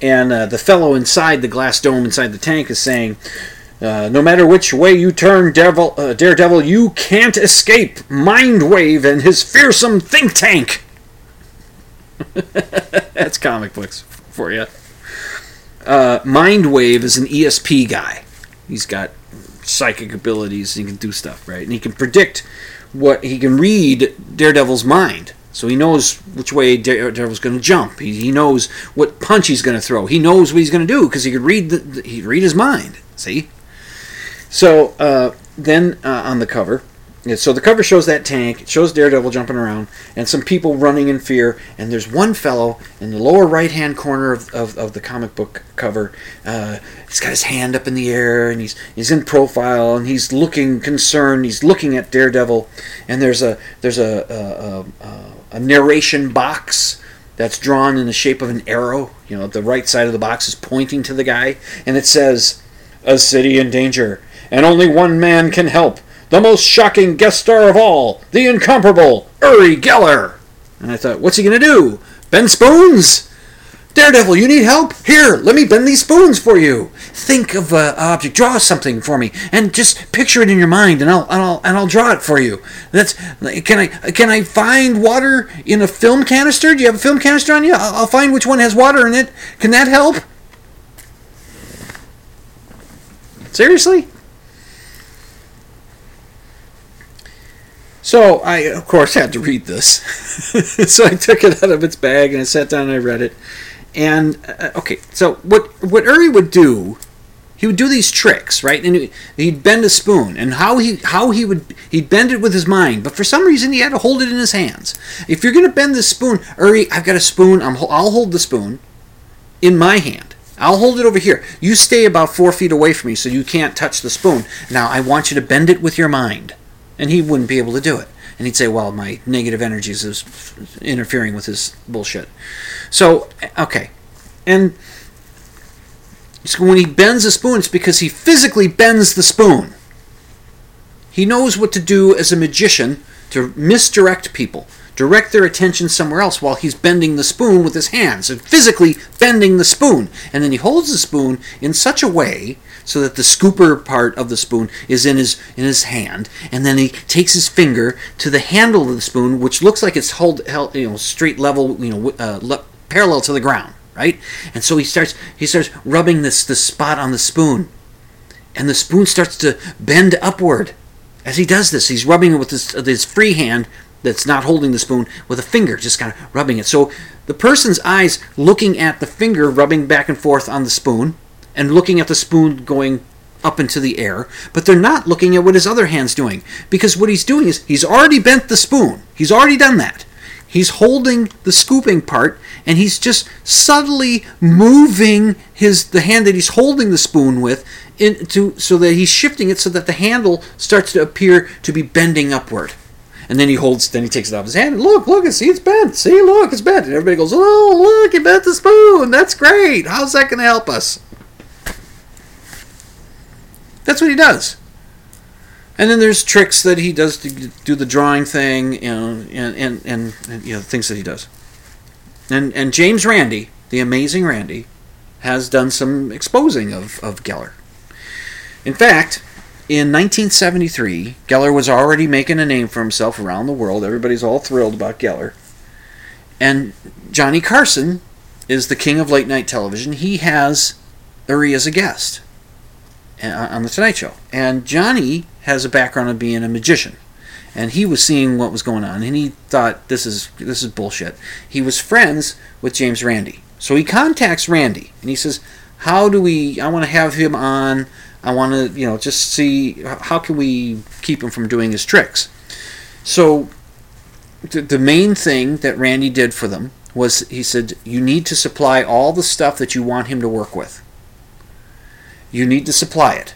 And uh, the fellow inside the glass dome inside the tank is saying, uh, No matter which way you turn, Devil, uh, Daredevil, you can't escape Mindwave and his fearsome think tank. That's comic books for you. Uh, Mindwave is an ESP guy. He's got psychic abilities. He can do stuff, right? And he can predict what he can read Daredevil's mind. So he knows which way Daredevil's going to jump. He, he knows what punch he's going to throw. He knows what he's going to do because he could read the, he read his mind. See. So uh, then uh, on the cover, so the cover shows that tank. It shows Daredevil jumping around and some people running in fear. And there's one fellow in the lower right hand corner of, of, of the comic book cover. Uh, he's got his hand up in the air and he's he's in profile and he's looking concerned. He's looking at Daredevil. And there's a there's a a, a, a narration box that's drawn in the shape of an arrow. You know, the right side of the box is pointing to the guy, and it says, "A city in danger, and only one man can help." The most shocking guest star of all, the incomparable Uri Geller. And I thought, what's he going to do? Bend spoons? Daredevil, you need help? Here, let me bend these spoons for you. Think of an object, draw something for me, and just picture it in your mind, and I'll and I'll and I'll draw it for you. That's can I can I find water in a film canister? Do you have a film canister on you? I'll, I'll find which one has water in it. Can that help? Seriously? So I, of course, had to read this. so I took it out of its bag and I sat down and I read it. And uh, okay, so what what Uri would do, he would do these tricks, right? And he, he'd bend a spoon, and how he how he would he'd bend it with his mind, but for some reason he had to hold it in his hands. If you're gonna bend this spoon, Uri, I've got a spoon. I'm I'll hold the spoon in my hand. I'll hold it over here. You stay about four feet away from me so you can't touch the spoon. Now I want you to bend it with your mind and he wouldn't be able to do it. And he'd say, "Well, my negative energies is interfering with his bullshit." So, okay, and so when he bends a spoon, it's because he physically bends the spoon. He knows what to do as a magician to misdirect people, direct their attention somewhere else while he's bending the spoon with his hands and physically bending the spoon. And then he holds the spoon in such a way so that the scooper part of the spoon is in his in his hand, and then he takes his finger to the handle of the spoon, which looks like it's hold, held you know straight level, you know, uh, le- parallel to the ground, right? And so he starts he starts rubbing this the spot on the spoon, and the spoon starts to bend upward. As he does this, he's rubbing it with his, his free hand that's not holding the spoon with a finger, just kind of rubbing it. So the person's eyes looking at the finger rubbing back and forth on the spoon, and looking at the spoon going up into the air, but they're not looking at what his other hand's doing. Because what he's doing is he's already bent the spoon. He's already done that. He's holding the scooping part and he's just subtly moving his the hand that he's holding the spoon with into so that he's shifting it so that the handle starts to appear to be bending upward. And then he holds, then he takes it off his hand. And look, look, see, it's bent. See, look, it's bent. And everybody goes, oh, look, he bent the spoon. That's great. How's that going to help us? That's what he does. And then there's tricks that he does to do the drawing thing, you know, and, and, and, and you know, things that he does. And and James Randi, the amazing Randi, has done some exposing of, of Geller. In fact, in 1973, Geller was already making a name for himself around the world. Everybody's all thrilled about Geller. And Johnny Carson is the king of late night television. He has Uri as a guest eh, on the Tonight Show. And Johnny has a background of being a magician. And he was seeing what was going on and he thought this is this is bullshit. He was friends with James Randi. So he contacts Randi and he says, "How do we I want to have him on. I want to, you know, just see how can we keep him from doing his tricks." So the, the main thing that Randy did for them was he said you need to supply all the stuff that you want him to work with. You need to supply it.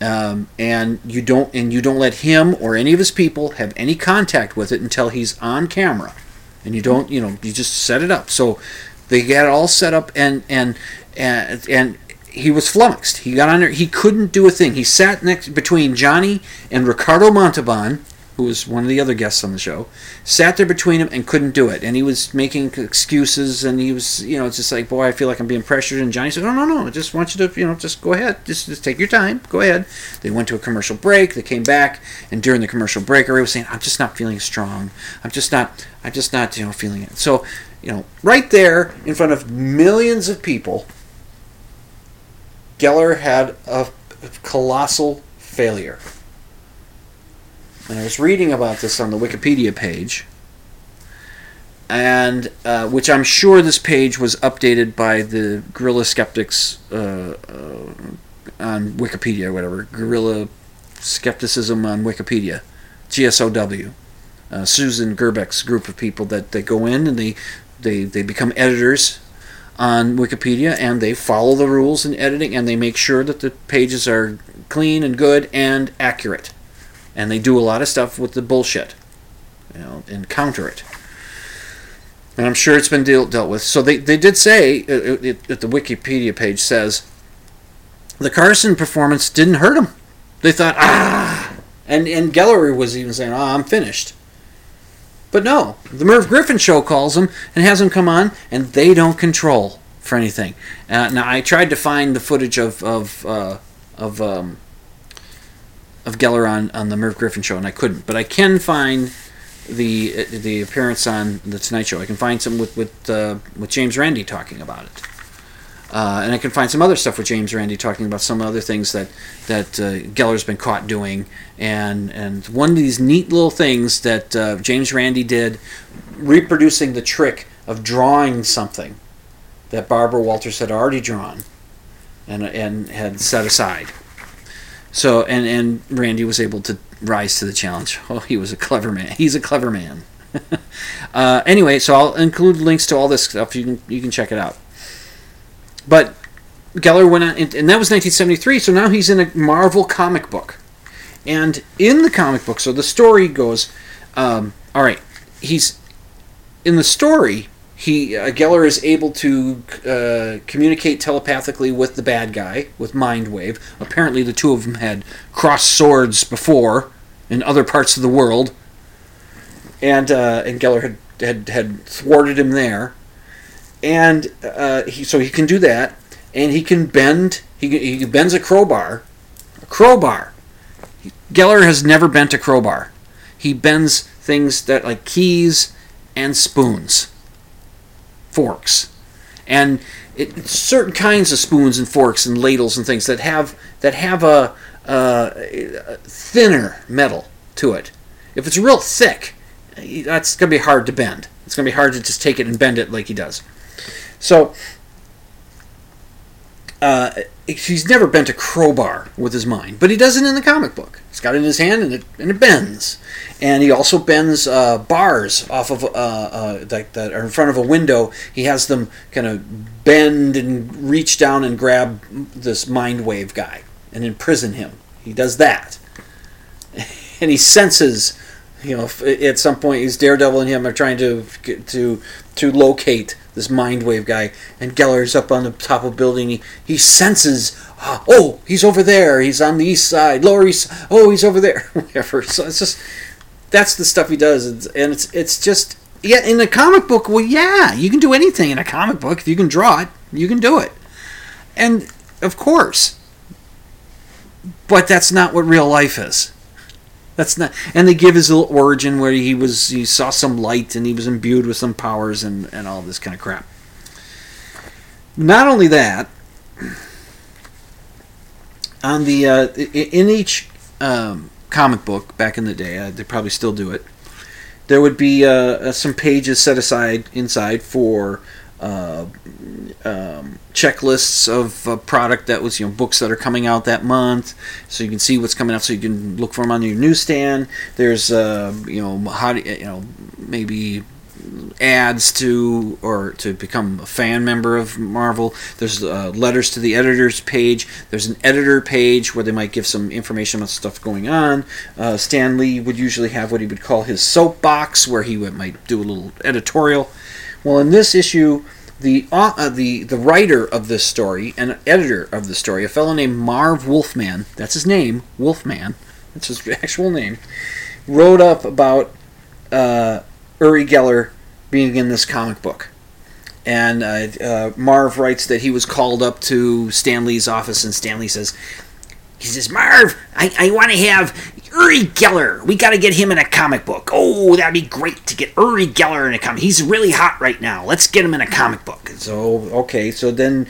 Um, and you don't and you don't let him or any of his people have any contact with it until he's on camera and you don't you know you just set it up so they got it all set up and and and, and he was flummoxed. He got on there. He couldn't do a thing. He sat next between johnny and ricardo montalban who was one of the other guests on the show sat there between him and couldn't do it. And he was making excuses and he was you know it's just like boy i feel like i'm being pressured. And johnny said no no no i just want you to you know just go ahead. Just, just take your time. Go ahead. They went to a commercial break. They came back and during the commercial break Ray was saying i'm just not feeling strong. I'm just not i'm just not you know feeling it. So you know right there in front of millions of people geller had a colossal failure and I was reading about this on the Wikipedia page, and uh, which I'm sure this page was updated by the Guerrilla Skeptics uh, uh, on Wikipedia or whatever. Guerrilla Skepticism on Wikipedia, GSOW. Uh, Susan Gerbic's group of people that they go in and they, they, they become editors on Wikipedia and they follow the rules in editing and they make sure that the pages are clean and good and accurate and they do a lot of stuff with the bullshit, you know, and counter it. And I'm sure it's been dealt dealt with. So they, they did say, uh, uh, it, it, it, the Wikipedia page says, the Carson performance didn't hurt him. They thought, ah, and and Gellery was even saying, oh, I'm finished. But no, the Merv Griffin show calls him and has him come on, and they don't control for anything. Uh, now I tried to find the footage of of uh, of um, of Geller on, on the Merv Griffin show, and I couldn't. But I can find the the appearance on the Tonight Show. I can find some with with uh, with James Randi talking about it, uh, and I can find some other stuff with James Randi talking about some other things that that uh, Geller's been caught doing. And and one of these neat little things that uh, James Randi did, reproducing the trick of drawing something that Barbara Walters had already drawn, and and had set aside. So and and Randi was able to rise to the challenge. Oh, he was a clever man. He's a clever man. uh, anyway, so I'll include links to all this stuff. You can you can check it out. But Geller went on, and that was 1973. So now he's in a Marvel comic book, and in the comic book, so the story goes. Um, all right, he's in the story he uh, Geller is able to uh, communicate telepathically with the bad guy with Mindwave. Apparently, the two of them had crossed swords before in other parts of the world, and uh, and Geller had, had had thwarted him there, and uh, he so he can do that, and he can bend. He he bends a crowbar, a crowbar. Geller has never bent a crowbar. He bends things that like keys and spoons forks, and it, certain kinds of spoons and forks and ladles and things that have that have a, a thinner metal to it. If it's real thick, that's going to be hard to bend. It's going to be hard to just take it and bend it like he does. So uh, he's never bent a crowbar with his mind, but he does it in the comic book. He's got it in his hand and it, and it bends. And he also bends uh, bars off of uh, uh, that, that are in front of a window. He has them kind of bend and reach down and grab this mind wave guy and imprison him. He does that. And he senses, you know, at some point he's Daredevil and him are trying to to to locate this mind wave guy, and Geller's up on the top of a building. He, he senses, ah, oh, he's over there. He's on the east side, lower east. Oh, he's over there. Whatever. So it's just that's the stuff he does, and it's it's just yeah. In a comic book, well, yeah, you can do anything in a comic book if you can draw it. You can do it, and of course, but that's not what real life is. That's not, and they give his little origin where he was, he saw some light and he was imbued with some powers and, and all this kind of crap. Not only that, on the uh, in each um, comic book back in the day, uh, they probably still do it. There would be uh, uh some pages set aside inside for uh, um, checklists of a product that was you know books that are coming out that month, so you can see what's coming out, so you can look for them on your newsstand. There's uh, you know how do, you know maybe ads to or to become a fan member of Marvel. There's uh, letters to the editors page. There's an editor page where they might give some information about stuff going on. Uh, Stan Lee would usually have what he would call his soapbox, where he would, might do a little editorial. Well, in this issue, the uh, the the writer of this story and editor of the story, a fellow named Marv Wolfman, that's his name, Wolfman, that's his actual name, wrote up about uh, Uri Geller being in this comic book. And uh, uh, Marv writes that he was called up to Stan Lee's office, and Stanley says, he says, Marv, I, I want to have Uri Geller. We got to get him in a comic book. Oh, that'd be great to get Uri Geller in a comic. He's really hot right now. Let's get him in a comic book. So, okay, so then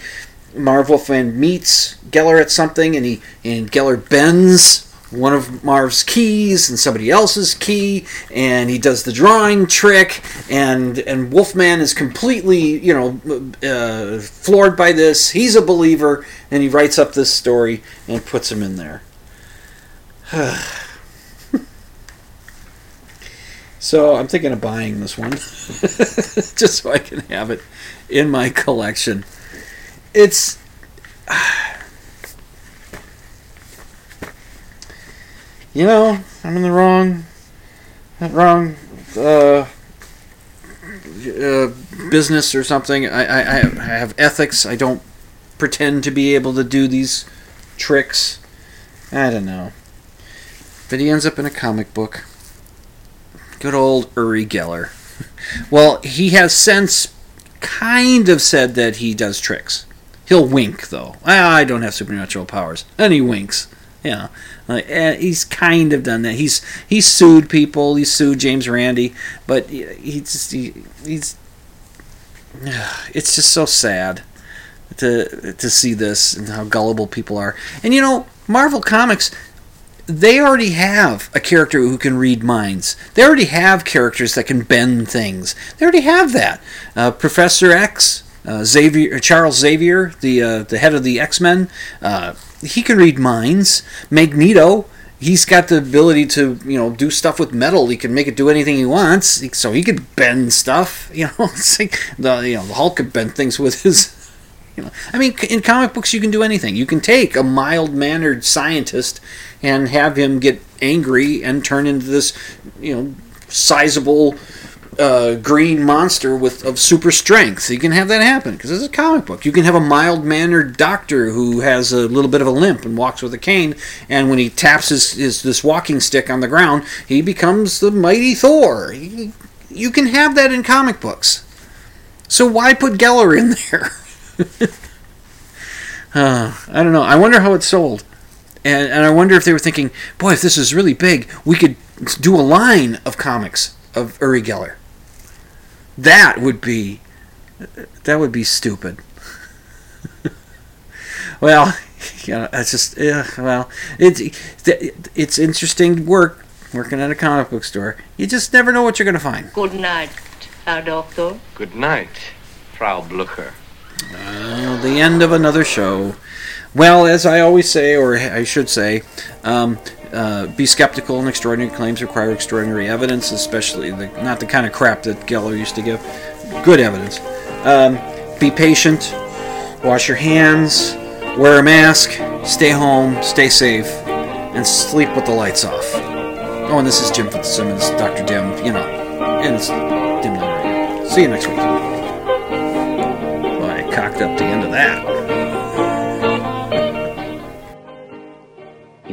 Marvel Wolfman meets Geller at something, and he and Geller bends one of Marv's keys and somebody else's key, and he does the drawing trick, and and Wolfman is completely, you know, uh, floored by this. He's a believer, and he writes up this story and puts him in there. So I'm thinking of buying this one, just so I can have it in my collection. It's. you know, I'm in the wrong, wrong uh, uh, business or something. I, I, I have- I have ethics. I don't pretend to be able to do these tricks. I don't know. But he ends up in a comic book. Good old Uri Geller. Well, he has since kind of said that he does tricks. He'll wink, though. "Ah, I don't have supernatural powers. And he winks. Yeah. Like, eh, he's kind of done that. He's he's sued people. He sued James Randi, but he, he just he, he's it's just so sad to to see this and how gullible people are. And you know, Marvel Comics they already have a character who can read minds. They already have characters that can bend things. They already have that. Uh, Professor X, uh, Xavier, Charles Xavier, the uh, the head of the X Men, uh, he can read minds. Magneto, he's got the ability to you know do stuff with metal. He can make it do anything he wants. So he could bend stuff. You know, it's like the you know the Hulk could bend things with his you know, I mean, in comic books, you can do anything. You can take a mild mannered scientist and have him get angry and turn into this, you know, sizable uh, green monster with of super strength. You can have that happen because it's a comic book. You can have a mild mannered doctor who has a little bit of a limp and walks with a cane, and when he taps his, his this walking stick on the ground, he becomes the mighty Thor. You, you can have that in comic books. So why put Geller in there? Uh, I don't know. I wonder how it's sold. And, and I wonder if they were thinking, boy, if this is really big, we could do a line of comics of Uri Geller. That would be that would be stupid. well, you know, it's just yeah, well, it's it's interesting work working at a comic book store. You just never know what you're going to find. Good night, Herr Doctor. Good night, Frau Blucher. Well, the end of another show. Well, as I always say, or I should say, um, uh, be skeptical and extraordinary claims require extraordinary evidence, especially the, not the kind of crap that Geller used to give. Good evidence. Um, be patient. Wash your hands. Wear a mask. Stay home. Stay safe. And sleep with the lights off. Oh, and this is Jim Fitzsimmons, Dr. Dim, you know, and it's Dim Radio. See you next week. Well, I cocked up the end of that.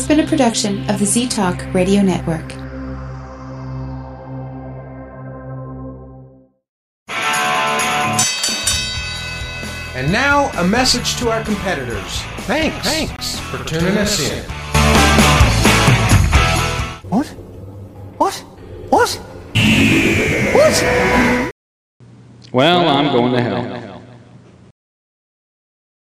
Has been a production of the Z Talk Radio Network. And now, a message to our competitors. Thanks. Thanks for tuning us in.